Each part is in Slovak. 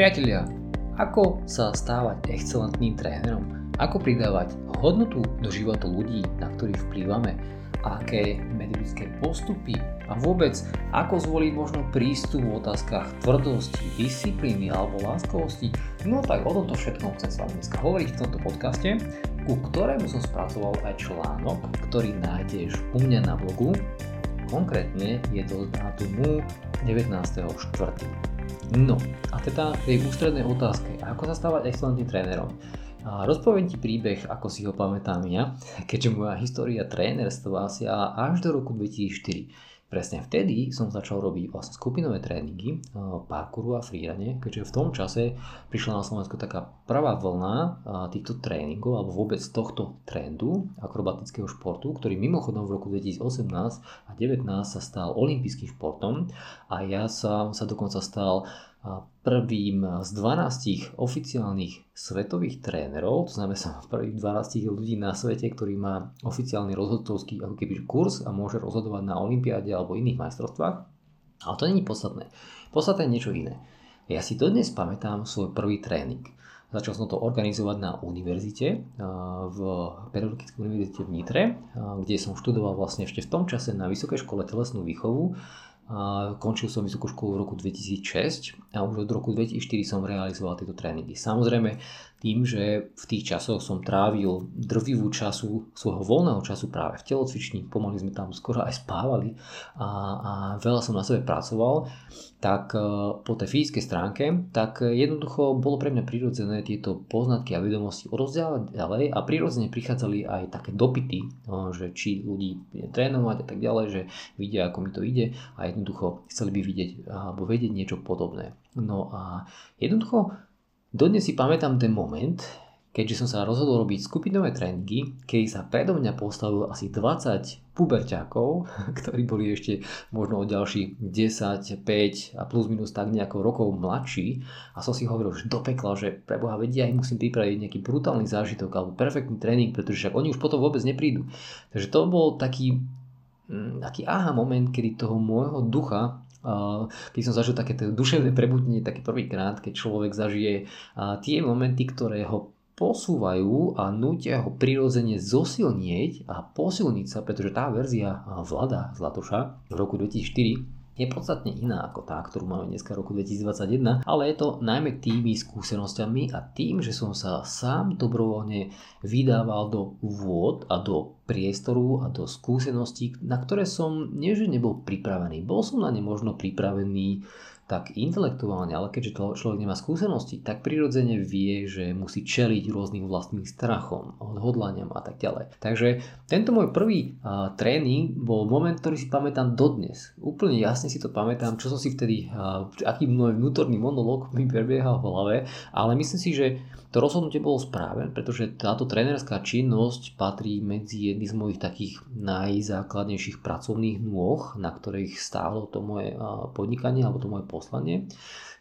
Priatelia, ako sa stávať excelentným trénerom? Ako pridávať hodnotu do života ľudí, na ktorých vplývame? Aké metodické postupy a vôbec ako zvoliť možno prístup v otázkach tvrdosti, disciplíny alebo láskovosti? No tak o tomto všetkom chcem s vami dneska hovoriť v tomto podcaste, ku ktorému som spracoval aj článok, ktorý nájdeš u mňa na blogu. Konkrétne je to z dátumu 19.4. No a teda tej ústrednej otázke, ako sa stávať excelentným trénerom. A rozpoviem ti príbeh, ako si ho pamätám ja, keďže moja história trénerstva siaha až do roku 2004. Presne vtedy som začal robiť vlastne skupinové tréningy, parkouru a freerane, keďže v tom čase prišla na Slovensku taká prvá vlna týchto tréningov alebo vôbec tohto trendu akrobatického športu, ktorý mimochodom v roku 2018 a 2019 sa stal olympijským športom. A ja som sa dokonca stal prvým z 12 oficiálnych svetových trénerov, to znamená som prvých 12 ľudí na svete, ktorý má oficiálny rozhodcovský ako keby kurz a môže rozhodovať na olympiáde alebo iných majstrovstvách. Ale to není podstatné. Podstatné je niečo iné. Ja si dodnes pamätám svoj prvý tréning. Začal som to organizovať na univerzite, v Pedagogickej univerzite v Nitre, kde som študoval vlastne ešte v tom čase na Vysokej škole telesnú výchovu končil som vysokú školu v roku 2006 a už od roku 2004 som realizoval tieto tréningy. Samozrejme tým, že v tých časoch som trávil drvivú času svojho voľného času práve v telocvični, pomaly sme tam skoro aj spávali a, a veľa som na sebe pracoval, tak e, po tej fyzickej stránke, tak jednoducho bolo pre mňa prirodzené tieto poznatky a vedomosti odovzdávať ďalej a prirodzene prichádzali aj také dopity, no, že či ľudí trénovať a tak ďalej, že vidia, ako mi to ide a jednoducho chceli by vidieť alebo vedieť niečo podobné. No a jednoducho dodnes si pamätám ten moment, keďže som sa rozhodol robiť skupinové tréningy, keď sa predo mňa postavilo asi 20 puberťákov, ktorí boli ešte možno o ďalší 10, 5 a plus minus tak nejako rokov mladší a som si hovoril, že do pekla, že preboha vedia, ja musím pripraviť nejaký brutálny zážitok alebo perfektný tréning, pretože však oni už potom vôbec neprídu. Takže to bol taký Mm, taký aha moment, kedy toho môjho ducha keď som zažil také duševné prebudenie, taký prvýkrát, keď človek zažije tie momenty, ktoré ho posúvajú a nutia ho prirodzene zosilnieť a posilniť sa, pretože tá verzia Vlada Zlatoša v roku 2004 je podstatne iná ako tá, ktorú máme dnes v roku 2021, ale je to najmä tými skúsenosťami a tým, že som sa sám dobrovoľne vydával do vôd a do priestoru a do skúseností, na ktoré som nie že nebol pripravený. Bol som na ne možno pripravený tak intelektuálne, ale keďže to človek nemá skúsenosti, tak prirodzene vie, že musí čeliť rôznym vlastným strachom, odhodlaniam a tak ďalej. Takže tento môj prvý uh, tréning bol moment, ktorý si pamätám dodnes. Úplne jasne si to pamätám, čo som si vtedy, uh, aký môj vnútorný monolog mi prebiehal v hlave, ale myslím si, že to rozhodnutie bolo správne, pretože táto trénerská činnosť patrí medzi jedny z mojich takých najzákladnejších pracovných nôh, na ktorých stálo to moje podnikanie alebo to moje poslanie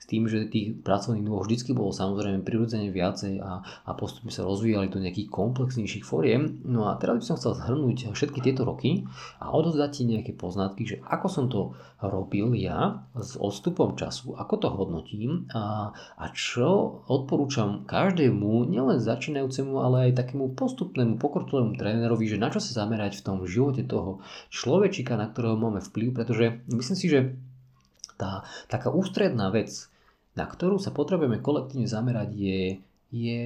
tým, že tých pracovných nôh vždy bolo samozrejme prirodzene viacej a, a postupne sa rozvíjali do nejakých komplexnejších foriem. No a teraz by som chcel zhrnúť všetky tieto roky a odozdať ti nejaké poznatky, že ako som to robil ja s odstupom času, ako to hodnotím a, a čo odporúčam každému, nielen začínajúcemu, ale aj takému postupnému pokročilému trénerovi, že na čo sa zamerať v tom živote toho človečika, na ktorého máme vplyv, pretože myslím si, že tá taká ústredná vec, na ktorú sa potrebujeme kolektívne zamerať, je, je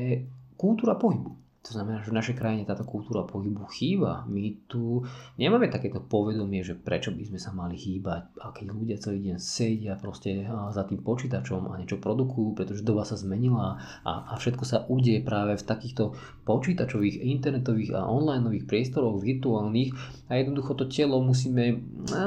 kultúra pohybu. To znamená, že v našej krajine táto kultúra pohybu chýba. My tu nemáme takéto povedomie, že prečo by sme sa mali hýbať, a keď ľudia celý deň sedia proste za tým počítačom a niečo produkujú, pretože doba sa zmenila a, a všetko sa udeje práve v takýchto počítačových, internetových a onlineových priestoroch virtuálnych a jednoducho to telo musíme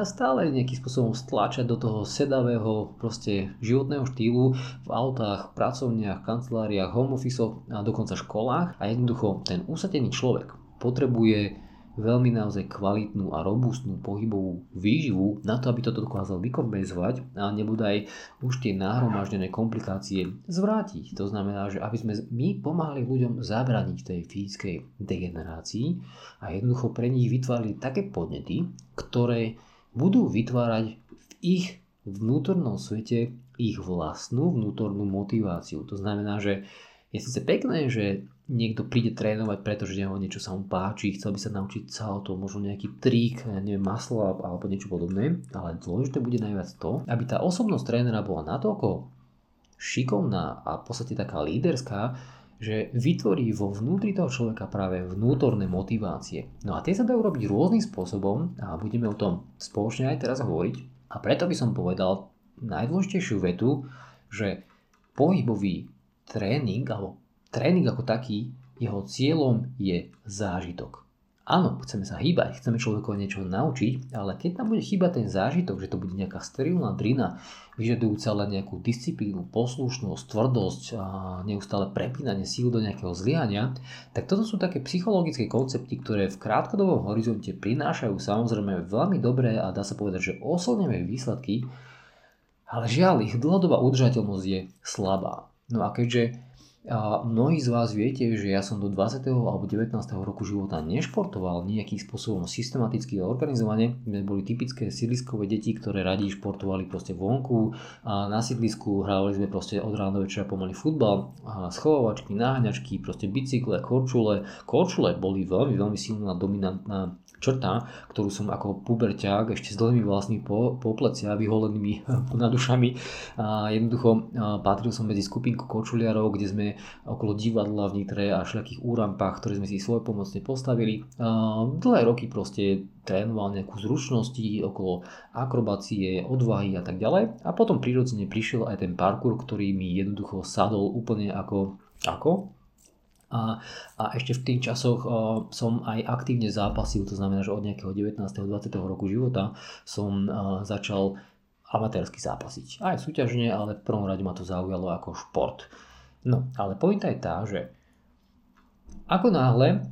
stále nejakým spôsobom stláčať do toho sedavého proste životného štýlu v autách, pracovniach, kanceláriách, home office a dokonca školách a jednoducho Jednoducho ten usadený človek potrebuje veľmi naozaj kvalitnú a robustnú pohybovú výživu na to, aby toto dokázal vykompenzovať a nebudaj už tie nahromaždené komplikácie zvrátiť. To znamená, že aby sme my pomáhali ľuďom zabrániť tej fyzickej degenerácii a jednoducho pre nich vytvárali také podnety, ktoré budú vytvárať v ich vnútornom svete ich vlastnú vnútornú motiváciu. To znamená, že je síce pekné, že niekto príde trénovať, pretože ho niečo sa mu páči, chcel by sa naučiť to, možno nejaký trik, neviem, maslo alebo niečo podobné, ale dôležité bude najviac to, aby tá osobnosť trénera bola natoľko šikovná a v podstate taká líderská, že vytvorí vo vnútri toho človeka práve vnútorné motivácie. No a tie sa dajú robiť rôznym spôsobom a budeme o tom spoločne aj teraz hovoriť. A preto by som povedal najdôležitejšiu vetu, že pohybový tréning alebo tréning ako taký, jeho cieľom je zážitok. Áno, chceme sa hýbať, chceme človeku niečo naučiť, ale keď tam bude chýbať ten zážitok, že to bude nejaká sterilná drina, vyžadujúca len nejakú disciplínu, poslušnosť, tvrdosť a neustále prepínanie síl do nejakého zlyhania, tak toto sú také psychologické koncepty, ktoré v krátkodobom horizonte prinášajú samozrejme veľmi dobré a dá sa povedať, že oslnevé výsledky, ale žiaľ, ich dlhodobá udržateľnosť je slabá. No a keďže a mnohí z vás viete, že ja som do 20. alebo 19. roku života nešportoval nejakým spôsobom systematicky a organizovane. My boli typické sídliskové deti, ktoré radi športovali proste vonku a na sídlisku hrávali sme proste od rána do večera pomaly futbal, a schovávačky, náhňačky, proste bicykle, korčule. Korčule boli veľmi, veľmi silná dominantná črta, ktorú som ako puberťák ešte s dlhými vlastnými po, po plecia, vyholenými nad ušami. A jednoducho patril som medzi skupinku kočuliarov, kde sme okolo divadla v Nitre a všakých úrampách, ktoré sme si svoj pomocne postavili. A dlhé roky proste trénoval nejakú zručnosti okolo akrobácie, odvahy a tak ďalej. A potom prirodzene prišiel aj ten parkour, ktorý mi jednoducho sadol úplne ako, ako a, a ešte v tých časoch uh, som aj aktívne zápasil, to znamená, že od nejakého 19. 20. roku života som uh, začal amatérsky zápasiť. Aj súťažne, ale v prvom rade ma to zaujalo ako šport. No, ale pointa je tá, že ako náhle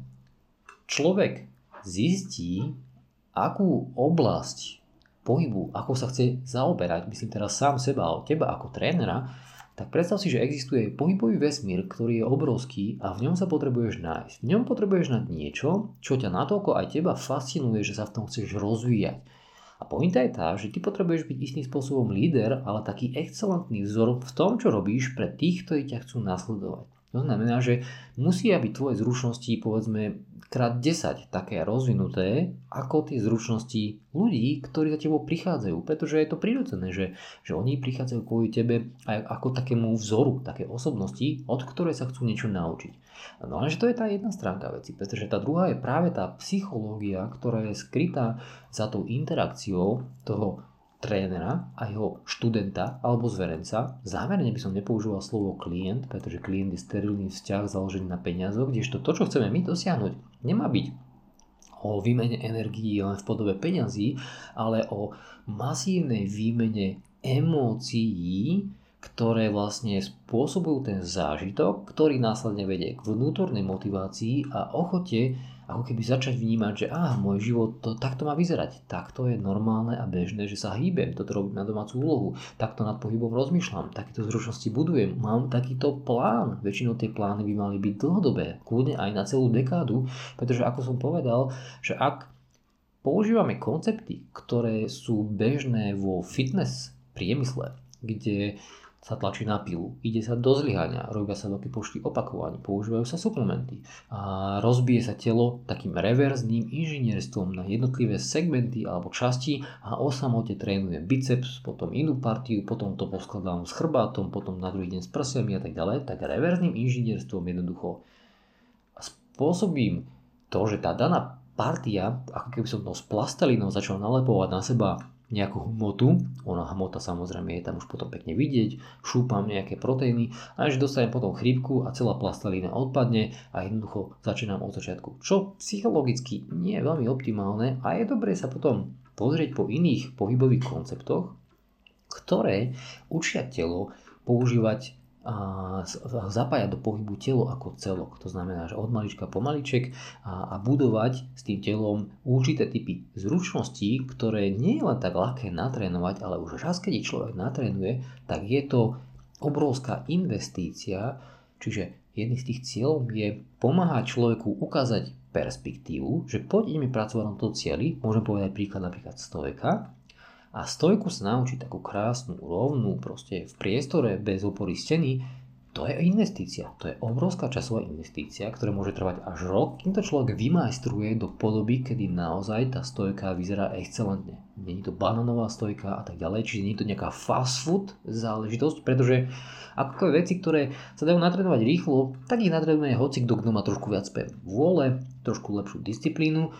človek zistí, akú oblasť pohybu, ako sa chce zaoberať, myslím teraz sám seba, teba ako trénera, tak predstav si, že existuje pohybový vesmír, ktorý je obrovský a v ňom sa potrebuješ nájsť. V ňom potrebuješ nájsť niečo, čo ťa natoľko aj teba fascinuje, že sa v tom chceš rozvíjať. A pointa je tá, že ty potrebuješ byť istým spôsobom líder, ale taký excelentný vzor v tom, čo robíš pre tých, ktorí ťa chcú nasledovať. To znamená, že musia byť tvoje zručnosti povedzme krát 10 také rozvinuté ako tie zručnosti ľudí, ktorí za tebou prichádzajú. Pretože je to prirodzené, že, že oni prichádzajú kvôli tebe aj ako takému vzoru, také osobnosti, od ktorej sa chcú niečo naučiť. No že to je tá jedna stránka veci, pretože tá druhá je práve tá psychológia, ktorá je skrytá za tou interakciou toho trénera a jeho študenta alebo zverenca. Zámerne by som nepoužíval slovo klient, pretože klient je sterilný vzťah založený na peniazoch, kdežto to, čo chceme my dosiahnuť, nemá byť o výmene energií len v podobe peňazí, ale o masívnej výmene emócií, ktoré vlastne spôsobujú ten zážitok, ktorý následne vedie k vnútornej motivácii a ochote ako keby začať vnímať, že ah, môj život to, takto má vyzerať, takto je normálne a bežné, že sa hýbem, toto robím na domácu úlohu, takto nad pohybom rozmýšľam, takéto zručnosti budujem, mám takýto plán, väčšinou tie plány by mali byť dlhodobé, kľudne aj na celú dekádu, pretože ako som povedal, že ak používame koncepty, ktoré sú bežné vo fitness priemysle, kde sa tlačí na pilu, ide sa do zlyhania, robia sa veľké počty opakovaní, používajú sa suplementy a rozbije sa telo takým reverzným inžinierstvom na jednotlivé segmenty alebo časti a o samote trénuje biceps, potom inú partiu, potom to poskladám s chrbátom, potom na druhý deň s prsiami a tak ďalej, tak reverzným inžinierstvom jednoducho. Spôsobím to, že tá daná partia, ako keby som to s plastelinou začal nalepovať na seba nejakú hmotu, ona hmota samozrejme je tam už potom pekne vidieť, šúpam nejaké proteíny. Až dostanem potom chrípku a celá plastelína odpadne a jednoducho začínam od začiatku. Čo psychologicky nie je veľmi optimálne a je dobré sa potom pozrieť po iných pohybových konceptoch, ktoré učia telo používať zapájať do pohybu telo ako celok. To znamená, že od malička po maliček a, a budovať s tým telom určité typy zručností, ktoré nie je len tak ľahké natrénovať, ale už raz, keď človek natrénuje, tak je to obrovská investícia, čiže jedný z tých cieľov je pomáhať človeku ukázať perspektívu, že poď ideme pracovať na to cieli, môžem povedať príklad napríklad stojka, A stojku sa naučiť takú krásnu, rovnú, proste v priestore bez opory steny, to je investícia. To je obrovská časová investícia, ktorá môže trvať až rok, kým to človek vymajstruje do podoby, kedy naozaj tá stojka vyzerá excelentne. Není to bananová stojka a tak ďalej, čiže nie je to nejaká fast food záležitosť, pretože ako veci, ktoré sa dajú natrénovať rýchlo, tak ich natrénuje hoci kto, kto má trošku viac vôle, trošku lepšiu disciplínu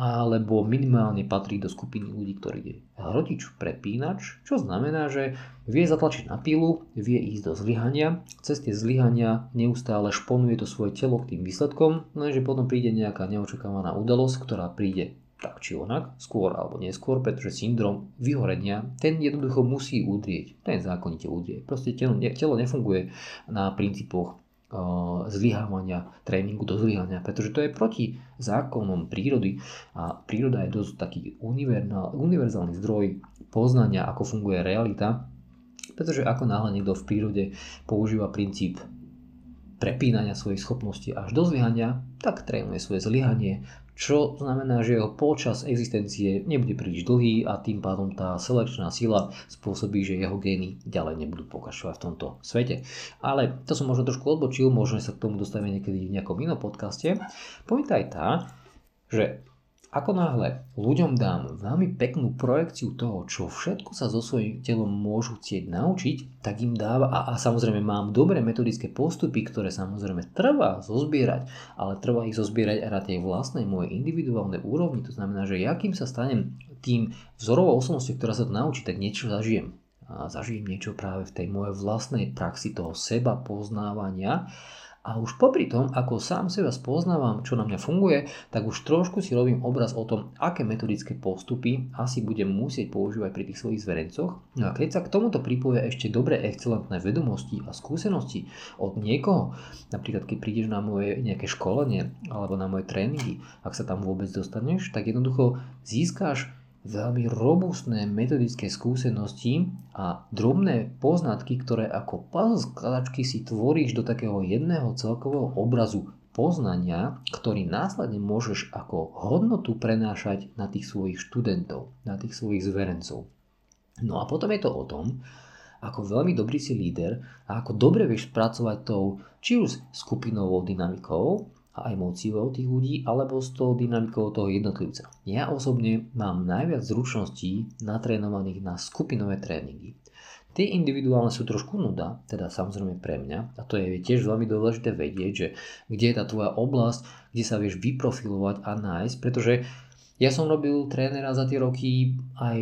alebo minimálne patrí do skupiny ľudí, ktorý je hrotič prepínač, čo znamená, že vie zatlačiť na pilu, vie ísť do zlyhania, cez tie zlyhania neustále šponuje to svoje telo k tým výsledkom, lenže potom príde nejaká neočakávaná udalosť, ktorá príde tak či onak, skôr alebo neskôr, pretože syndrom vyhorenia, ten jednoducho musí udrieť. Ten zákonite udrie. Proste telo, telo nefunguje na princípoch zlyhávania, tréningu do zlyhania, pretože to je proti zákonom prírody a príroda je dosť taký univerzálny zdroj poznania, ako funguje realita, pretože ako náhle niekto v prírode používa princíp prepínania svojich schopností až do zlyhania, tak trénuje svoje zlyhanie, čo znamená, že jeho počas existencie nebude príliš dlhý a tým pádom tá selekčná sila spôsobí, že jeho gény ďalej nebudú pokračovať v tomto svete. Ale to som možno trošku odbočil, možno sa k tomu dostavíme niekedy v nejakom inom podcaste. Pointa je tá, že ako náhle ľuďom dám veľmi peknú projekciu toho, čo všetko sa so svojím telom môžu chcieť naučiť, tak im dáva, a, a samozrejme mám dobré metodické postupy, ktoré samozrejme trvá zozbierať, ale trvá ich zozbierať aj na tej vlastnej mojej individuálnej úrovni. To znamená, že ja kým sa stanem tým vzorovou osobnosťou, ktorá sa to naučí, tak niečo zažijem. A zažijem niečo práve v tej mojej vlastnej praxi toho seba poznávania a už popri tom, ako sám seba spoznávam, čo na mňa funguje, tak už trošku si robím obraz o tom, aké metodické postupy asi budem musieť používať pri tých svojich zverencoch. No a keď sa k tomuto pripoja ešte dobré, excelentné vedomosti a skúsenosti od niekoho, napríklad keď prídeš na moje nejaké školenie alebo na moje tréningy, ak sa tam vôbec dostaneš, tak jednoducho získáš veľmi robustné metodické skúsenosti a drobné poznatky, ktoré ako puzzle skladačky si tvoríš do takého jedného celkového obrazu poznania, ktorý následne môžeš ako hodnotu prenášať na tých svojich študentov, na tých svojich zverencov. No a potom je to o tom, ako veľmi dobrý si líder a ako dobre vieš spracovať tou či už skupinovou dynamikou, a emóciou tých ľudí alebo s tou dynamikou toho jednotlivca. Ja osobne mám najviac zručností natrénovaných na skupinové tréningy. Tie individuálne sú trošku nuda, teda samozrejme pre mňa, a to je tiež veľmi dôležité vedieť, že kde je tá tvoja oblasť, kde sa vieš vyprofilovať a nájsť, pretože ja som robil trénera za tie roky aj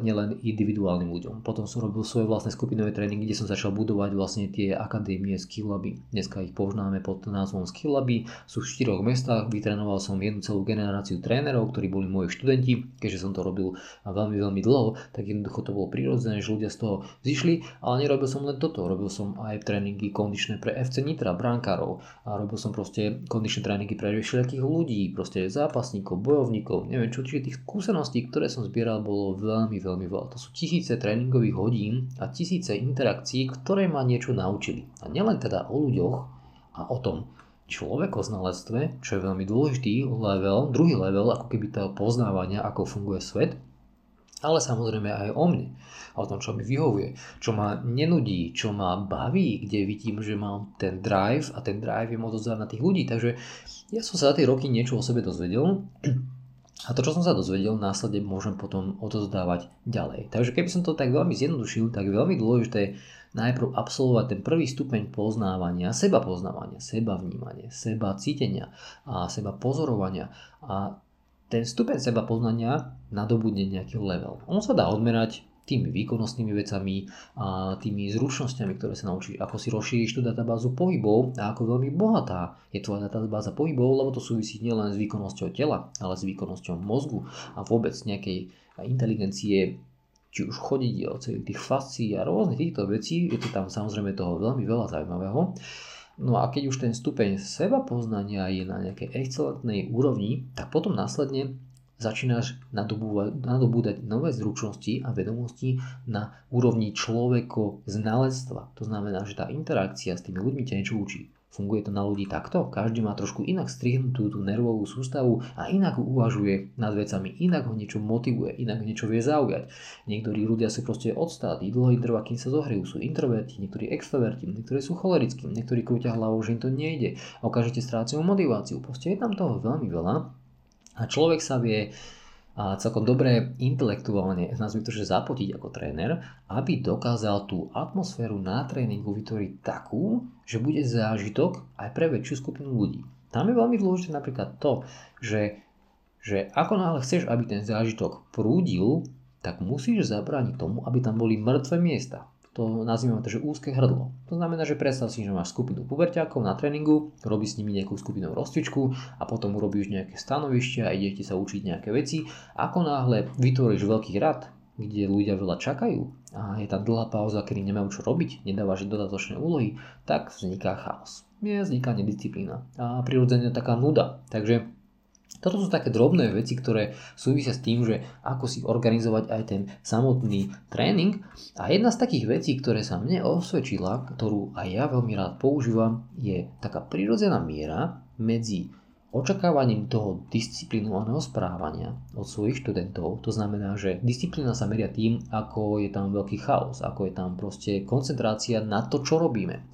nielen individuálnym ľuďom. Potom som robil svoje vlastné skupinové tréningy, kde som začal budovať vlastne tie akadémie Skillaby. Dneska ich poznáme pod názvom Skillaby. Sú v štyroch mestách. Vytrénoval som jednu celú generáciu trénerov, ktorí boli moji študenti. Keďže som to robil veľmi, veľmi dlho, tak jednoducho to bolo prirodzené, že ľudia z toho zišli. Ale nerobil som len toto. Robil som aj tréningy kondičné pre FC Nitra, brankárov. A robil som proste kondičné tréningy pre všetkých ľudí, proste zápasníkov, bojovníkov, neviem čo, čiže tých skúseností, ktoré som zbieral, bolo veľmi, veľmi veľa. To sú tisíce tréningových hodín a tisíce interakcií, ktoré ma niečo naučili. A nielen teda o ľuďoch a o tom človekoznalectve, čo je veľmi dôležitý level, druhý level ako keby toho poznávania, ako funguje svet, ale samozrejme aj o mne, o tom, čo mi vyhovuje, čo ma nenudí, čo ma baví, kde vidím, že mám ten drive a ten drive je moc na tých ľudí. Takže ja som sa za tie roky niečo o sebe dozvedel a to, čo som sa dozvedel, následne môžem potom odozdávať ďalej. Takže keby som to tak veľmi zjednodušil, tak veľmi dôležité najprv absolvovať ten prvý stupeň poznávania, seba poznávania, seba vnímania, seba cítenia a seba pozorovania. A ten stupeň seba poznania nadobudne nejaký level. On sa dá odmerať tými výkonnostnými vecami a tými zručnosťami, ktoré sa naučí, ako si rozšíriš tú databázu pohybov a ako veľmi bohatá je tvoja databáza pohybov, lebo to súvisí nielen s výkonnosťou tela, ale s výkonnosťou mozgu a vôbec nejakej inteligencie či už chodidiel, celých tých fascií a rôznych týchto vecí, je to tam samozrejme toho veľmi veľa zaujímavého. No a keď už ten stupeň seba poznania je na nejakej excelentnej úrovni, tak potom následne začínaš nadobúdať nové zručnosti a vedomosti na úrovni človeko znalectva. To znamená, že tá interakcia s tými ľuďmi ťa niečo učí. Funguje to na ľudí takto? Každý má trošku inak strihnutú tú nervovú sústavu a inak uvažuje nad vecami, inak ho niečo motivuje, inak niečo vie zaujať. Niektorí ľudia sú proste odstátí, dlho im trvá, kým sa zohrejú, sú introverti, niektorí extroverti, niektorí sú cholerickí, niektorí krúťa hlavou, že im to nejde, okamžite strácajú motiváciu. Proste je tam toho veľmi veľa a človek sa vie a celkom dobre intelektuálne, nazvime to, že zapotiť ako tréner, aby dokázal tú atmosféru na tréningu vytvoriť takú, že bude zážitok aj pre väčšiu skupinu ľudí. Tam je veľmi dôležité napríklad to, že, že ako náhle chceš, aby ten zážitok prúdil, tak musíš zabrániť tomu, aby tam boli mŕtve miesta to nazývame to, že úzke hrdlo. To znamená, že predstav si, že máš skupinu puberťákov na tréningu, robíš s nimi nejakú skupinu rozcvičku a potom urobíš nejaké stanovište a idete sa učiť nejaké veci. Ako náhle vytvoríš veľký rad, kde ľudia veľa čakajú a je tam dlhá pauza, kedy nemajú čo robiť, nedávaš dodatočné úlohy, tak vzniká chaos. Je, vzniká nedisciplína a prirodzene taká nuda. Takže toto sú také drobné veci, ktoré súvisia s tým, že ako si organizovať aj ten samotný tréning. A jedna z takých vecí, ktoré sa mne osvedčila, ktorú aj ja veľmi rád používam, je taká prirodzená miera medzi očakávaním toho disciplinovaného správania od svojich študentov. To znamená, že disciplína sa meria tým, ako je tam veľký chaos, ako je tam proste koncentrácia na to, čo robíme.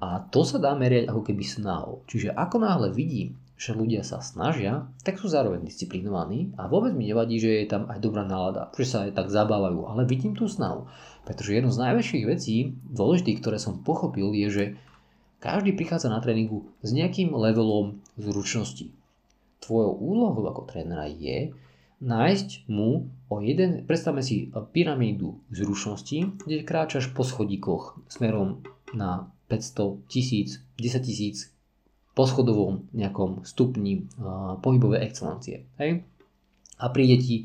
A to sa dá meriať ako keby snahou. Čiže ako náhle vidím, že ľudia sa snažia, tak sú zároveň disciplinovaní a vôbec mi nevadí, že je tam aj dobrá nálada, že sa aj tak zabávajú, ale vidím tú snahu. Pretože jedno z najväčších vecí, dôležitých, ktoré som pochopil, je, že každý prichádza na tréningu s nejakým levelom zručnosti. Tvojou úlohou ako trénera je nájsť mu o jeden, predstavme si pyramídu zručnosti, kde kráčaš po schodíkoch smerom na 500, 1000, 10 tisíc poschodovom nejakom stupni uh, pohybovej excelencie. Hej? A príde ti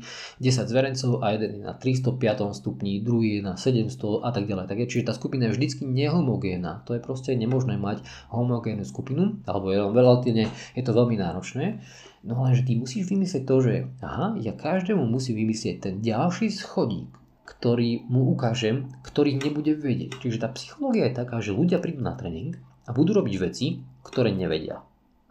10 zverencov a jeden je na 305 stupni, druhý je na 700 a tak ďalej. Tak je, čiže tá skupina je vždycky nehomogénna. To je proste nemožné mať homogénnu skupinu, alebo je, relatívne, je to veľmi náročné. No lenže ty musíš vymyslieť to, že aha, ja každému musím vymyslieť ten ďalší schodík, ktorý mu ukážem, ktorý nebude vedieť. Čiže tá psychológia je taká, že ľudia prídu na tréning a budú robiť veci, ktoré nevedia.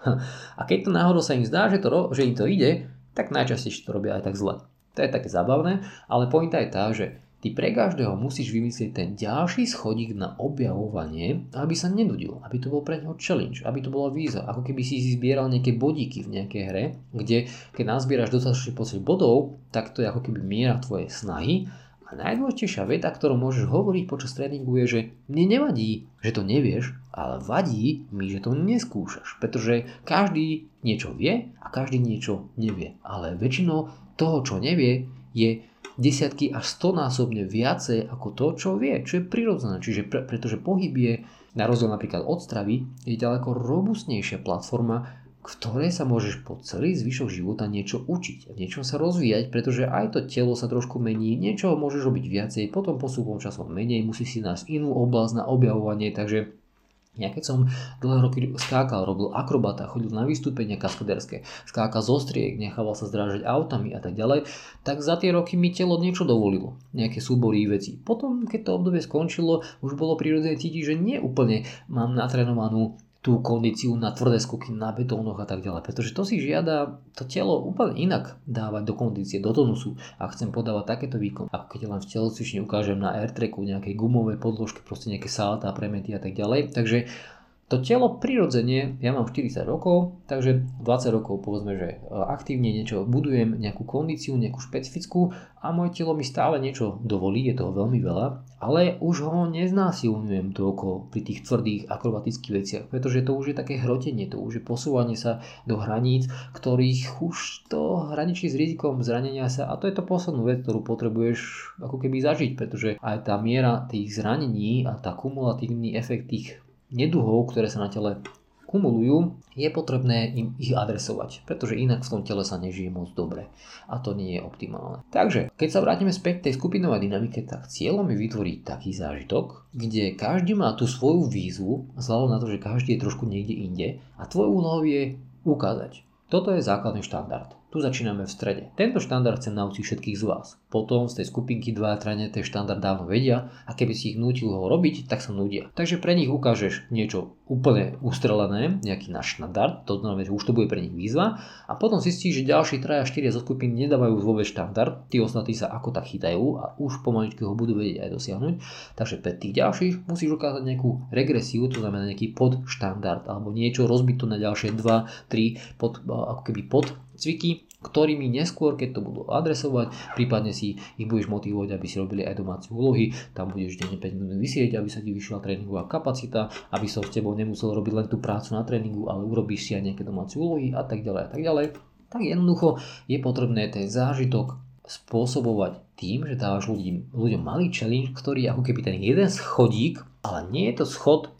A keď to náhodou sa im zdá, že, to, že im to ide, tak najčastejšie to robia aj tak zle. To je také zabavné, ale pointa je tá, že ty pre každého musíš vymyslieť ten ďalší schodík na objavovanie, aby sa nenudil, aby to bol pre neho challenge, aby to bola víza, ako keby si zbieral nejaké bodíky v nejakej hre, kde keď nazbieraš dostatočný počet bodov, tak to je ako keby miera tvojej snahy a najdôležitejšia veta, ktorú môžeš hovoriť počas tréningu je, že mne nevadí, že to nevieš, ale vadí mi, že to neskúšaš. Pretože každý niečo vie a každý niečo nevie. Ale väčšinou toho, čo nevie, je desiatky až stonásobne viacej ako to, čo vie, čo je prirodzené. Čiže pre, pretože pohyb je, na rozdiel napríklad od stravy, je ďaleko robustnejšia platforma, ktoré sa môžeš po celý zvyšok života niečo učiť, niečo sa rozvíjať, pretože aj to telo sa trošku mení, niečo môžeš robiť viacej, potom postupom časom menej, musí si nájsť inú oblasť na objavovanie, takže ja keď som dlhé roky skákal, robil akrobata, chodil na vystúpenia kaskaderské, skákal zo striek, nechával sa zdrážať autami a tak ďalej, tak za tie roky mi telo niečo dovolilo, nejaké súbory veci. Potom, keď to obdobie skončilo, už bolo prirodzené cítiť, že nie úplne mám natrenovanú tú kondíciu na tvrdé skoky, na betónoch a tak ďalej. Pretože to si žiada to telo úplne inak dávať do kondície, do tonusu. A chcem podávať takéto výkon, ako keď len v telocvični ukážem na airtracku nejakej gumovej podložke, proste nejaké salta, premety a tak ďalej. Takže to telo prirodzene, ja mám 40 rokov, takže 20 rokov povedzme, že e, aktívne niečo budujem, nejakú kondíciu, nejakú špecifickú a moje telo mi stále niečo dovolí, je toho veľmi veľa, ale už ho neznásilňujem toľko pri tých tvrdých akrobatických veciach, pretože to už je také hrotenie, to už je posúvanie sa do hraníc, ktorých už to hraničí s rizikom zranenia sa a to je to poslednú vec, ktorú potrebuješ ako keby zažiť, pretože aj tá miera tých zranení a tá kumulatívny efekt tých neduhov, ktoré sa na tele kumulujú, je potrebné im ich adresovať, pretože inak v tom tele sa nežije moc dobre a to nie je optimálne. Takže, keď sa vrátime späť tej skupinovej dynamike, tak cieľom je vytvoriť taký zážitok, kde každý má tú svoju výzvu, vzhľadom na to, že každý je trošku niekde inde a tvoj úlohou je ukázať. Toto je základný štandard. Tu začíname v strede. Tento štandard chcem naučiť všetkých z vás. Potom z tej skupinky dva trane ten štandard dávno vedia a keby si ich nútil ho robiť, tak sa nudia. Takže pre nich ukážeš niečo úplne ustrelené, nejaký náš štandard, to znamená, že už to bude pre nich výzva a potom zistí, že ďalší 3 a 4 zo skupín nedávajú vôbec štandard, tí ostatní sa ako tak chytajú a už pomaličky ho budú vedieť aj dosiahnuť, takže pre tých ďalších musíš ukázať nejakú regresiu, to znamená nejaký podštandard alebo niečo rozbito na ďalšie 2, 3 pod, ako keby pod cviky, ktorými neskôr, keď to budú adresovať, prípadne si ich budeš motivovať, aby si robili aj domáce úlohy, tam budeš denne 5 minút vysieť, aby sa ti vyšla tréningová kapacita, aby som s tebou nemusel robiť len tú prácu na tréningu, ale urobíš si aj nejaké domáce úlohy a tak ďalej a tak ďalej. Tak jednoducho je potrebné ten zážitok spôsobovať tým, že dávaš ľudí, ľuďom malý challenge, ktorý je ako keby ten jeden schodík, ale nie je to schod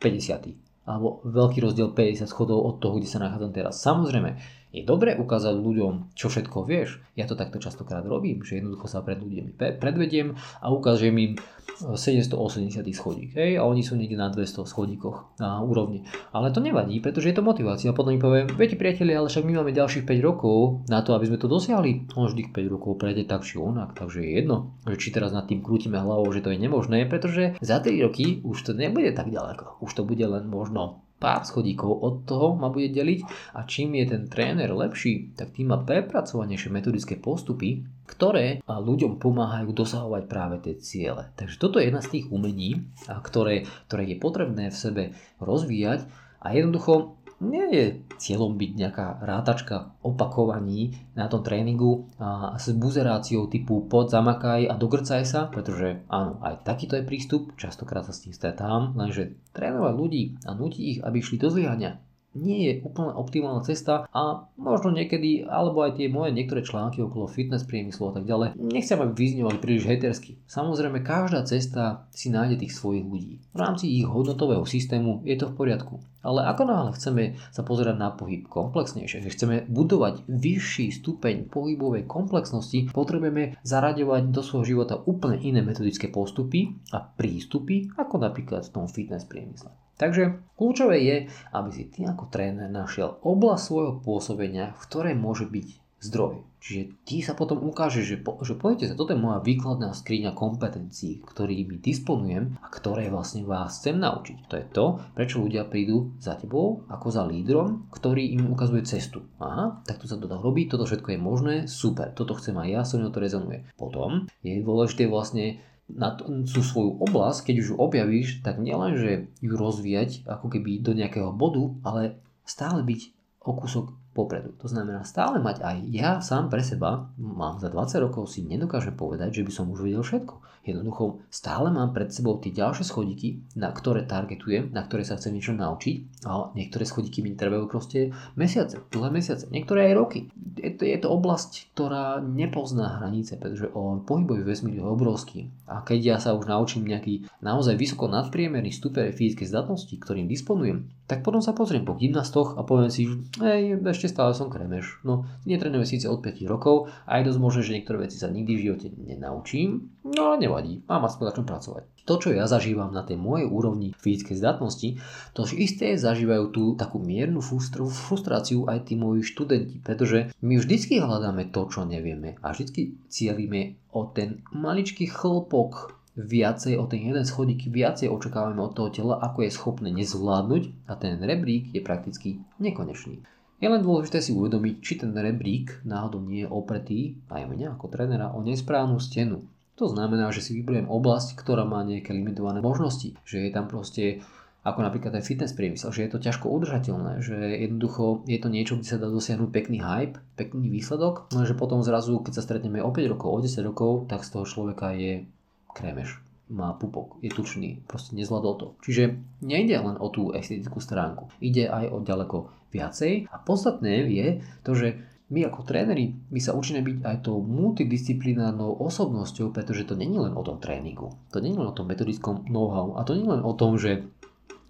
50 alebo veľký rozdiel 50 schodov od toho, kde sa nachádzam teraz. Samozrejme, je dobré ukázať ľuďom, čo všetko vieš. Ja to takto častokrát robím, že jednoducho sa pred ľuďmi predvediem a ukážem im 780 schodík. Hej, a oni sú niekde na 200 schodíkoch na úrovni. Ale to nevadí, pretože je to motivácia. Potom im poviem, viete priatelia, ale však my máme ďalších 5 rokov na to, aby sme to dosiahli. On vždy 5 rokov prejde tak či onak, takže je jedno, že či teraz nad tým krútime hlavou, že to je nemožné, pretože za 3 roky už to nebude tak ďaleko. Už to bude len možno pár schodíkov od toho ma bude deliť a čím je ten tréner lepší, tak tým má prepracovanejšie metodické postupy, ktoré ľuďom pomáhajú dosahovať práve tie ciele. Takže toto je jedna z tých umení, ktoré, ktoré je potrebné v sebe rozvíjať a jednoducho nie je cieľom byť nejaká rátačka opakovaní na tom tréningu a s buzeráciou typu pod, zamakaj a dogrcaj sa, pretože áno, aj takýto je prístup, častokrát sa s tým stretám, lenže trénovať ľudí a nutiť ich, aby išli do zlyhania, nie je úplne optimálna cesta a možno niekedy, alebo aj tie moje niektoré články okolo fitness priemyslu a tak ďalej, nechcem, aby vyznievali príliš hatersky. Samozrejme, každá cesta si nájde tých svojich ľudí. V rámci ich hodnotového systému je to v poriadku. Ale ako náhle chceme sa pozerať na pohyb komplexnejšie, že chceme budovať vyšší stupeň pohybovej komplexnosti, potrebujeme zaraďovať do svojho života úplne iné metodické postupy a prístupy, ako napríklad v tom fitness priemysle. Takže kľúčové je, aby si ty ako tréner našiel oblasť svojho pôsobenia, v ktorej môže byť zdroj. Čiže ty sa potom ukáže, že, po, že poďte sa, toto je moja výkladná skriňa kompetencií, ktorými disponujem a ktoré vlastne vás chcem naučiť. To je to, prečo ľudia prídu za tebou ako za lídrom, ktorý im ukazuje cestu. Aha, tak to sa to dá robiť, toto všetko je možné, super, toto chcem aj ja, so mnou to rezonuje. Potom je dôležité vlastne na tú svoju oblasť, keď už ju objavíš, tak nielen, že ju rozvíjať ako keby do nejakého bodu, ale stále byť o kúsok popredu. To znamená stále mať aj ja sám pre seba, mám za 20 rokov si nedokážem povedať, že by som už vedel všetko. Jednoducho stále mám pred sebou tie ďalšie schodíky, na ktoré targetujem, na ktoré sa chcem niečo naučiť a niektoré schodíky mi trvajú proste mesiace, dlhé mesiace, niektoré aj roky. Je to, je to oblasť, ktorá nepozná hranice, pretože o pohybový vesmír je obrovský a keď ja sa už naučím nejaký naozaj vysoko nadpriemerný stupeň fyzickej zdatnosti, ktorým disponujem, tak potom sa pozriem po gymnastoch a poviem si, že ešte ešte stále som kremeš. No, netrenujem síce od 5 rokov a je dosť možné, že niektoré veci sa nikdy v živote nenaučím, no ale mám aspoň na pracovať. To, čo ja zažívam na tej mojej úrovni fyzickej zdatnosti, to isté zažívajú tú takú miernu frustráciu aj tí moji študenti, pretože my vždycky hľadáme to, čo nevieme a vždycky cieľime o ten maličký chlpok viacej o ten jeden schodík, viacej očakávame od toho tela, ako je schopné nezvládnuť a ten rebrík je prakticky nekonečný. Je len dôležité si uvedomiť, či ten rebrík náhodou nie je opretý, aj mňa ako trénera, o nesprávnu stenu. To znamená, že si vyberiem oblasť, ktorá má nejaké limitované možnosti, že je tam proste ako napríklad aj fitness priemysel, že je to ťažko udržateľné, že jednoducho je to niečo, kde sa dá dosiahnuť pekný hype, pekný výsledok, no že potom zrazu, keď sa stretneme o 5 rokov, o 10 rokov, tak z toho človeka je krémeš má pupok, je tučný, proste nezvládol to. Čiže nejde len o tú estetickú stránku, ide aj o ďaleko viacej a podstatné je to, že my ako tréneri, my sa učíme byť aj tou multidisciplinárnou osobnosťou, pretože to není len o tom tréningu, to není len o tom metodickom know-how a to nie len o tom, že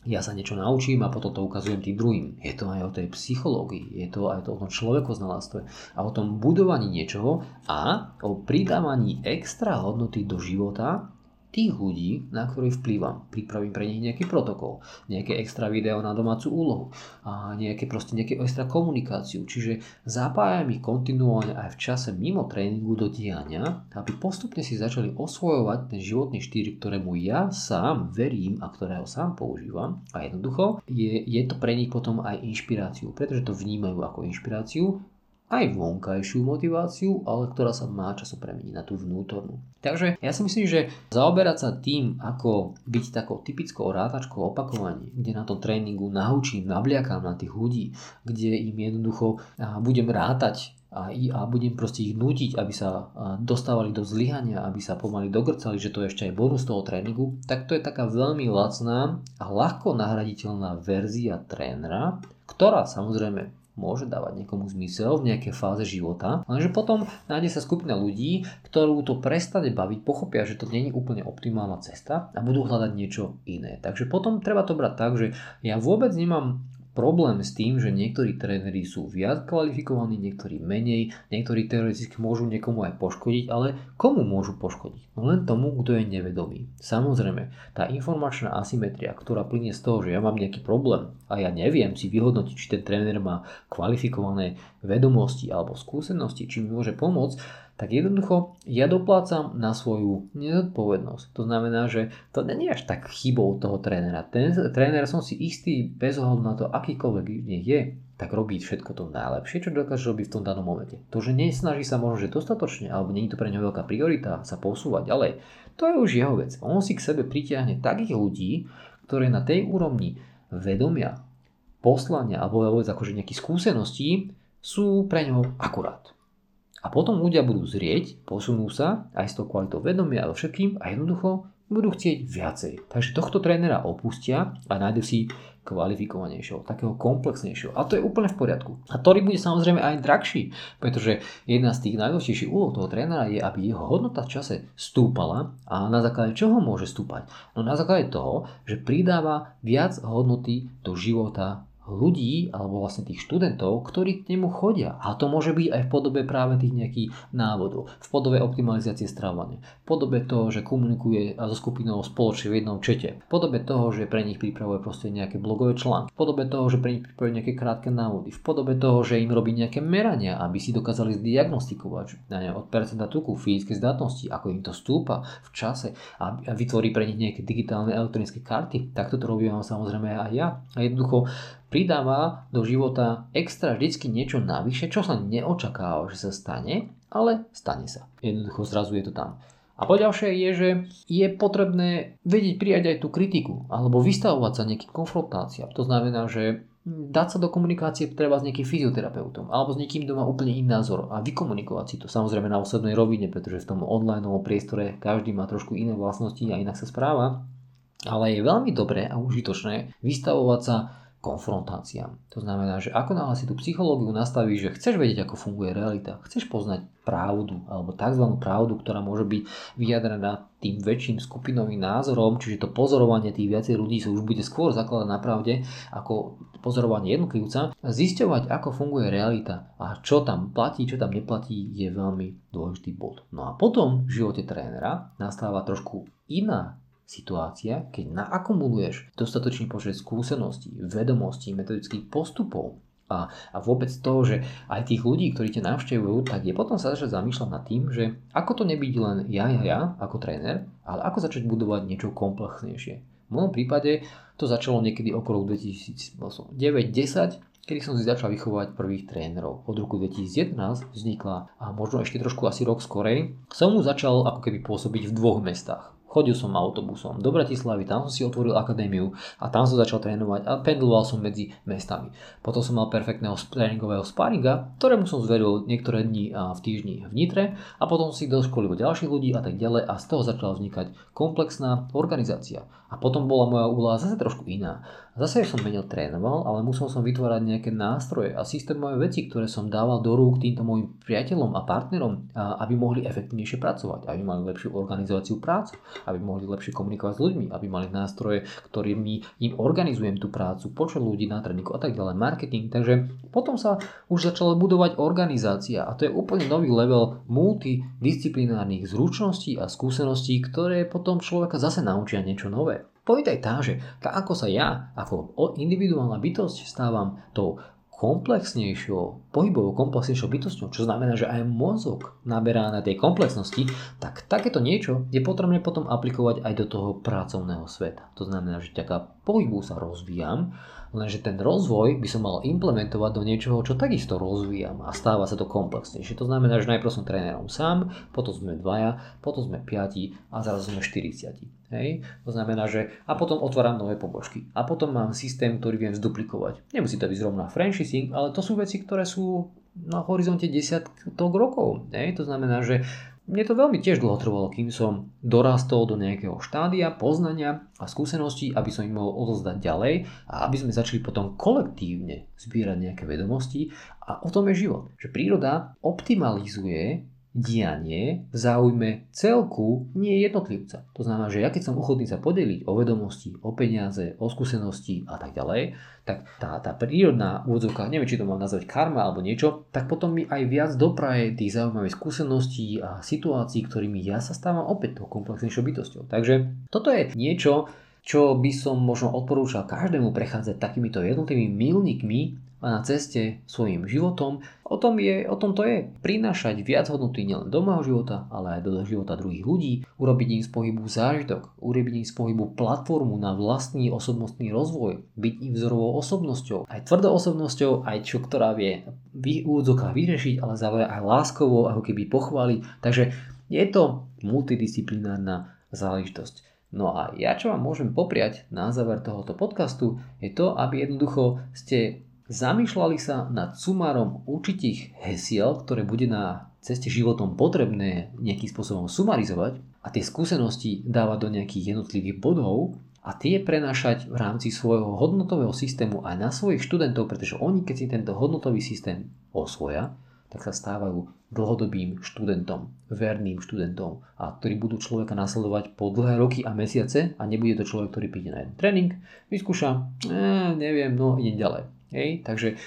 ja sa niečo naučím a potom to ukazujem tým druhým. Je to aj o tej psychológii, je to aj o tom človekoznaláctve a o tom budovaní niečoho a o pridávaní extra hodnoty do života tých ľudí, na ktorých vplývam. Pripravím pre nich nejaký protokol, nejaké extra video na domácu úlohu, a nejaké proste nejaké extra komunikáciu. Čiže zapájam ich kontinuálne aj v čase mimo tréningu do diania, aby postupne si začali osvojovať ten životný štýl, ktorému ja sám verím a ktorého sám používam. A jednoducho je, je to pre nich potom aj inšpiráciu, pretože to vnímajú ako inšpiráciu aj vonkajšiu motiváciu, ale ktorá sa má časom premeniť na tú vnútornú. Takže ja si myslím, že zaoberať sa tým, ako byť takou typickou rátačkou opakovaní, kde na tom tréningu naučím, nabliakam na tých ľudí, kde im jednoducho budem rátať a, a budem proste ich nútiť, aby sa dostávali do zlyhania, aby sa pomaly dogrcali, že to je ešte aj bonus toho tréningu, tak to je taká veľmi lacná a ľahko nahraditeľná verzia trénera, ktorá samozrejme môže dávať niekomu zmysel v nejakej fáze života, lenže potom nájde sa skupina ľudí, ktorú to prestane baviť, pochopia, že to je úplne optimálna cesta a budú hľadať niečo iné. Takže potom treba to brať tak, že ja vôbec nemám problém s tým, že niektorí tréneri sú viac kvalifikovaní, niektorí menej, niektorí teoreticky môžu niekomu aj poškodiť, ale komu môžu poškodiť? No len tomu, kto je nevedomý. Samozrejme, tá informačná asymetria, ktorá plynie z toho, že ja mám nejaký problém a ja neviem si vyhodnotiť, či ten tréner má kvalifikované vedomosti alebo skúsenosti, či mi môže pomôcť, tak jednoducho ja doplácam na svoju nezodpovednosť. To znamená, že to je až tak chybou toho trénera. Ten tréner som si istý bez ohľadu na to, akýkoľvek nech je, tak robí všetko to najlepšie, čo dokáže robiť v tom danom momente. To, že nesnaží sa možno, že dostatočne, alebo je to pre neho veľká priorita sa posúvať ďalej, to je už jeho vec. On si k sebe pritiahne takých ľudí, ktoré na tej úrovni vedomia, poslania alebo vôbec akože nejakých skúseností sú pre neho akurát. A potom ľudia budú zrieť, posunú sa aj s tou kvalitou vedomia a všetkým a jednoducho budú chcieť viacej. Takže tohto trénera opustia a nájdu si kvalifikovanejšieho, takého komplexnejšieho. A to je úplne v poriadku. A ktorý bude samozrejme aj drahší, pretože jedna z tých najdôležitejších úloh toho trénera je, aby jeho hodnota v čase stúpala a na základe čoho môže stúpať? No na základe toho, že pridáva viac hodnoty do života ľudí alebo vlastne tých študentov, ktorí k nemu chodia. A to môže byť aj v podobe práve tých nejakých návodov, v podobe optimalizácie stravovania, v podobe toho, že komunikuje so skupinou spoločne v jednom čete, v podobe toho, že pre nich pripravuje proste nejaké blogové články, v podobe toho, že pre nich pripravuje nejaké krátke návody, v podobe toho, že im robí nejaké merania, aby si dokázali zdiagnostikovať neviem, od percenta tuku, fyzické zdatnosti, ako im to stúpa v čase a vytvorí pre nich nejaké digitálne elektronické karty. Takto to robím samozrejme aj ja. A jednoducho pridáva do života extra vždycky niečo navyše, čo sa neočakáva, že sa stane, ale stane sa. Jednoducho zrazu je to tam. A poďalšie je, že je potrebné vedieť prijať aj tú kritiku alebo vystavovať sa nejakým konfrontáciám. To znamená, že dať sa do komunikácie treba s nejakým fyzioterapeutom alebo s niekým, kto má úplne iný názor a vykomunikovať si to samozrejme na osobnej rovine, pretože v tom online priestore každý má trošku iné vlastnosti a inak sa správa. Ale je veľmi dobré a užitočné vystavovať sa konfrontáciám. To znamená, že ako náhle si tú psychológiu nastavíš, že chceš vedieť, ako funguje realita, chceš poznať pravdu alebo tzv. pravdu, ktorá môže byť vyjadrená tým väčším skupinovým názorom, čiže to pozorovanie tých viacej ľudí sa už bude skôr zakladať na pravde ako pozorovanie jednotlivca, zisťovať, ako funguje realita a čo tam platí, čo tam neplatí, je veľmi dôležitý bod. No a potom v živote trénera nastáva trošku iná situácia, keď naakumuluješ dostatočný počet skúseností, vedomostí, metodických postupov a, a vôbec to, že aj tých ľudí, ktorí ťa navštevujú, tak je potom sa začať zamýšľať nad tým, že ako to nebyť len ja, ja, ja ako tréner, ale ako začať budovať niečo komplexnejšie. V mojom prípade to začalo niekedy okolo 2009-10, kedy som si začal vychovať prvých trénerov. Od roku 2011 vznikla, a možno ešte trošku asi rok skorej, som mu začal ako keby pôsobiť v dvoch mestách. Chodil som autobusom do Bratislavy, tam som si otvoril akadémiu a tam som začal trénovať a pendloval som medzi mestami. Potom som mal perfektného tréningového sparinga, ktorému som zveril niektoré dni v týždni v Nitre a potom si doškolil ďalších ľudí a tak ďalej a z toho začala vznikať komplexná organizácia. A potom bola moja úloha zase trošku iná. Zase som menej trénoval, ale musel som vytvárať nejaké nástroje a systémové veci, ktoré som dával do rúk týmto mojim priateľom a partnerom, aby mohli efektívnejšie pracovať, aby mali lepšiu organizáciu práce, aby mohli lepšie komunikovať s ľuďmi, aby mali nástroje, ktorými im organizujem tú prácu, počet ľudí na tréningu a tak ďalej, marketing. Takže potom sa už začala budovať organizácia a to je úplne nový level multidisciplinárnych zručností a skúseností, ktoré potom človeka zase naučia niečo nové. Pointa tá, že tak ako sa ja ako individuálna bytosť stávam tou komplexnejšou, pohybovou komplexnejšou bytosťou, čo znamená, že aj mozog naberá na tej komplexnosti, tak takéto niečo je potrebné potom aplikovať aj do toho pracovného sveta. To znamená, že ťaká pohybu sa rozvíjam, lenže ten rozvoj by som mal implementovať do niečoho, čo takisto rozvíjam a stáva sa to komplexnejšie. To znamená, že najprv som trénerom sám, potom sme dvaja, potom sme piati a zrazu sme 40. Hej? To znamená, že a potom otváram nové pobočky. A potom mám systém, ktorý viem zduplikovať. Nemusí to byť zrovna franchising, ale to sú veci, ktoré sú na horizonte desiatok rokov. Hej? To znamená, že mne to veľmi tiež dlho trvalo, kým som dorastol do nejakého štádia, poznania a skúseností, aby som ich mohol odozdať ďalej a aby sme začali potom kolektívne zbierať nejaké vedomosti. A o tom je život. Že príroda optimalizuje dianie v záujme celku, nie jednotlivca. To znamená, že ja keď som ochotný sa podeliť o vedomosti, o peniaze, o skúsenosti a tak ďalej, tak tá, tá prírodná úvodzovka, neviem, či to mám nazvať karma alebo niečo, tak potom mi aj viac dopraje tých zaujímavých skúseností a situácií, ktorými ja sa stávam opäť tou komplexnejšou bytosťou. Takže toto je niečo, čo by som možno odporúčal každému prechádzať takýmito jednotlivými milníkmi a na ceste svojim životom. O tom, je, o tom to je prinášať viac hodnoty nielen do môjho života, ale aj do života druhých ľudí, urobiť im z pohybu zážitok, urobiť im z pohybu platformu na vlastný osobnostný rozvoj, byť im vzorovou osobnosťou, aj tvrdou osobnosťou, aj čo ktorá vie v úvodzokách vyriešiť, ale zároveň aj láskovo, ako keby pochváliť. Takže je to multidisciplinárna záležitosť. No a ja čo vám môžem popriať na záver tohoto podcastu je to, aby jednoducho ste Zamýšľali sa nad sumárom určitých hesiel, ktoré bude na ceste životom potrebné nejakým spôsobom sumarizovať a tie skúsenosti dávať do nejakých jednotlivých bodov a tie prenášať v rámci svojho hodnotového systému aj na svojich študentov, pretože oni keď si tento hodnotový systém osvoja, tak sa stávajú dlhodobým študentom, verným študentom a ktorí budú človeka nasledovať po dlhé roky a mesiace a nebude to človek, ktorý príde na jeden tréning, vyskúša, eh, neviem, no idem ďalej. Hej? Takže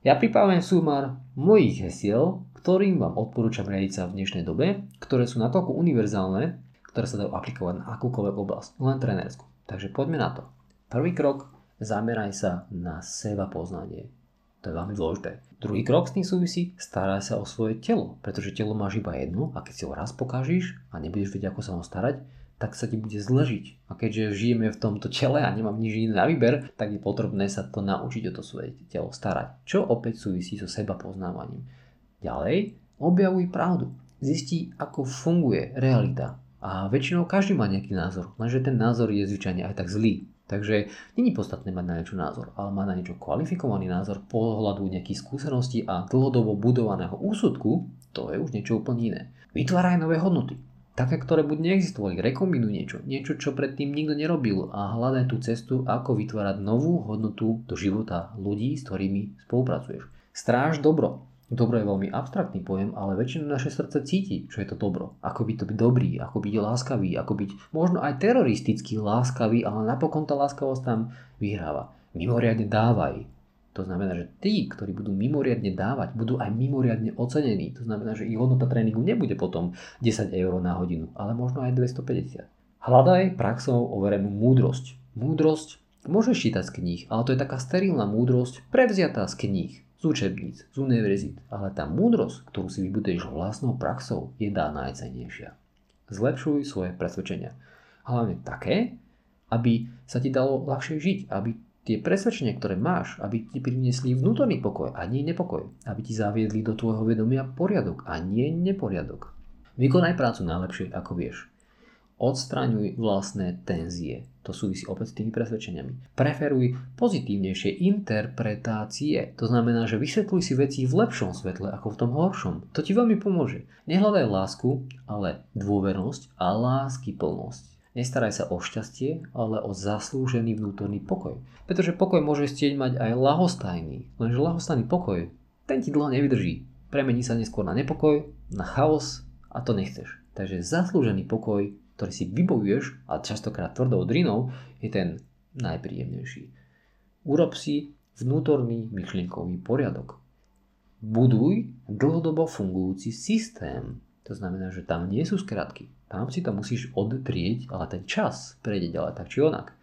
ja pripravujem súmar mojich hesiel, ktorým vám odporúčam riadiť sa v dnešnej dobe, ktoré sú natoľko univerzálne, ktoré sa dajú aplikovať na akúkoľvek oblasť, len trenérsku. Takže poďme na to. Prvý krok, zameraj sa na seba poznanie. To je veľmi dôležité. Druhý krok s tým súvisí, staraj sa o svoje telo, pretože telo máš iba jedno a keď si ho raz pokážeš a nebudeš vedieť, ako sa ho starať, tak sa ti bude zležiť. A keďže žijeme v tomto tele a nemám nič iné na výber, tak je potrebné sa to naučiť o to svoje telo starať. Čo opäť súvisí so seba poznávaním. Ďalej, objavuj pravdu. Zistí, ako funguje realita. A väčšinou každý má nejaký názor, lenže ten názor je zvyčajne aj tak zlý. Takže není podstatné mať na niečo názor, ale mať na niečo kvalifikovaný názor pohľadu nejakých skúseností a dlhodobo budovaného úsudku, to je už niečo úplne iné. Vytváraj nové hodnoty také, ktoré buď neexistovali, rekombinuj niečo, niečo, čo predtým nikto nerobil a hľadaj tú cestu, ako vytvárať novú hodnotu do života ľudí, s ktorými spolupracuješ. Stráž dobro. Dobro je veľmi abstraktný pojem, ale väčšina naše srdce cíti, čo je to dobro. Ako byť to byť dobrý, ako byť láskavý, ako byť možno aj teroristicky láskavý, ale napokon tá láskavosť tam vyhráva. Mimoriadne dávaj, to znamená, že tí, ktorí budú mimoriadne dávať, budú aj mimoriadne ocenení. To znamená, že ich hodnota tréningu nebude potom 10 eur na hodinu, ale možno aj 250. Hľadaj praxou overenú múdrosť. Múdrosť môžeš čítať z kníh, ale to je taká sterilná múdrosť prevziatá z kníh, z učebníc, z univerzít. Ale tá múdrosť, ktorú si vybuduješ vlastnou praxou, je dá najcennejšia. Zlepšuj svoje presvedčenia. Hlavne také, aby sa ti dalo ľahšie žiť, aby tie presvedčenia, ktoré máš, aby ti priniesli vnútorný pokoj a nie nepokoj, aby ti zaviedli do tvojho vedomia poriadok a nie neporiadok. Vykonaj prácu najlepšie, ako vieš. Odstraňuj vlastné tenzie. To súvisí opäť s tými presvedčeniami. Preferuj pozitívnejšie interpretácie. To znamená, že vysvetľuj si veci v lepšom svetle ako v tom horšom. To ti veľmi pomôže. Nehľadaj lásku, ale dôvernosť a lásky plnosť. Nestaraj sa o šťastie, ale o zaslúžený vnútorný pokoj. Pretože pokoj môže stieť mať aj lahostajný, lenže lahostajný pokoj, ten ti dlho nevydrží. Premení sa neskôr na nepokoj, na chaos a to nechceš. Takže zaslúžený pokoj ktorý si vybojuješ, a častokrát tvrdou drinou, je ten najpríjemnejší. Urob si vnútorný myšlienkový poriadok. Buduj dlhodobo fungujúci systém. To znamená, že tam nie sú skratky. Tam si to musíš oddrieť, ale ten čas prejde ďalej tak či onak.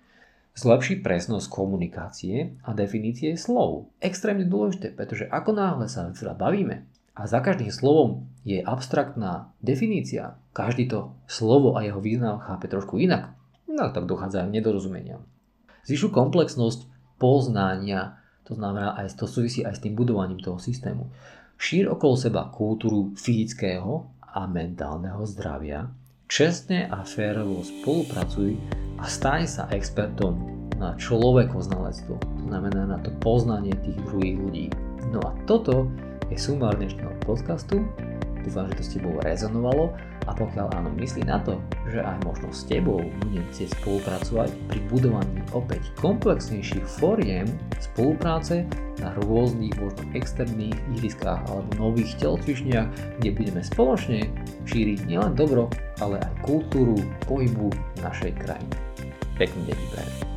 Zlepší presnosť komunikácie a definície slov. Extrémne dôležité, pretože ako náhle sa teda bavíme a za každým slovom je abstraktná definícia, každý to slovo a jeho význam chápe trošku inak, no tak dochádza k nedorozumeniam. Zvyšu komplexnosť poznania, to znamená aj to súvisí aj s tým budovaním toho systému. Šír okolo seba kultúru fyzického a mentálneho zdravia, čestne a férovo spolupracuj a stane sa expertom na človekoznalectvo, to znamená na to poznanie tých druhých ľudí. No a toto je sumár dnešného podcastu. Dúfam, že to s tebou rezonovalo a pokiaľ áno, myslí na to, že aj možno s tebou budem chcieť spolupracovať pri budovaní opäť komplexnejších foriem spolupráce na rôznych možno externých ihriskách alebo nových telocvičniach, kde budeme spoločne šíriť nielen dobro, ale aj kultúru pohybu našej krajiny. Pekný deň prajem.